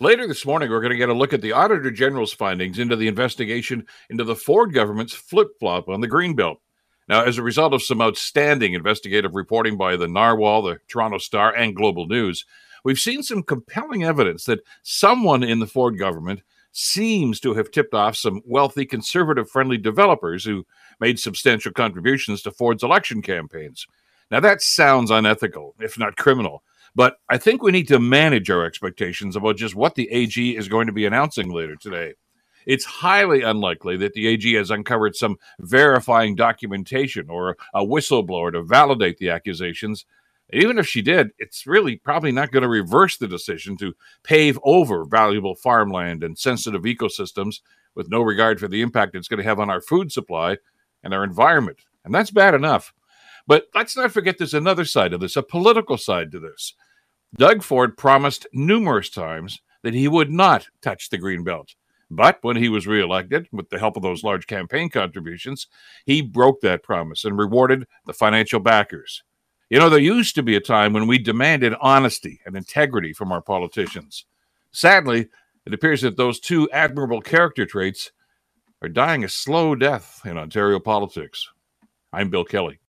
Later this morning, we're going to get a look at the Auditor General's findings into the investigation into the Ford government's flip flop on the Greenbelt. Now, as a result of some outstanding investigative reporting by the Narwhal, the Toronto Star, and Global News, we've seen some compelling evidence that someone in the Ford government seems to have tipped off some wealthy, conservative friendly developers who made substantial contributions to Ford's election campaigns. Now, that sounds unethical, if not criminal. But I think we need to manage our expectations about just what the AG is going to be announcing later today. It's highly unlikely that the AG has uncovered some verifying documentation or a whistleblower to validate the accusations. Even if she did, it's really probably not going to reverse the decision to pave over valuable farmland and sensitive ecosystems with no regard for the impact it's going to have on our food supply and our environment. And that's bad enough. But let's not forget there's another side of this, a political side to this. Doug Ford promised numerous times that he would not touch the green belt. But when he was reelected, with the help of those large campaign contributions, he broke that promise and rewarded the financial backers. You know, there used to be a time when we demanded honesty and integrity from our politicians. Sadly, it appears that those two admirable character traits are dying a slow death in Ontario politics. I'm Bill Kelly.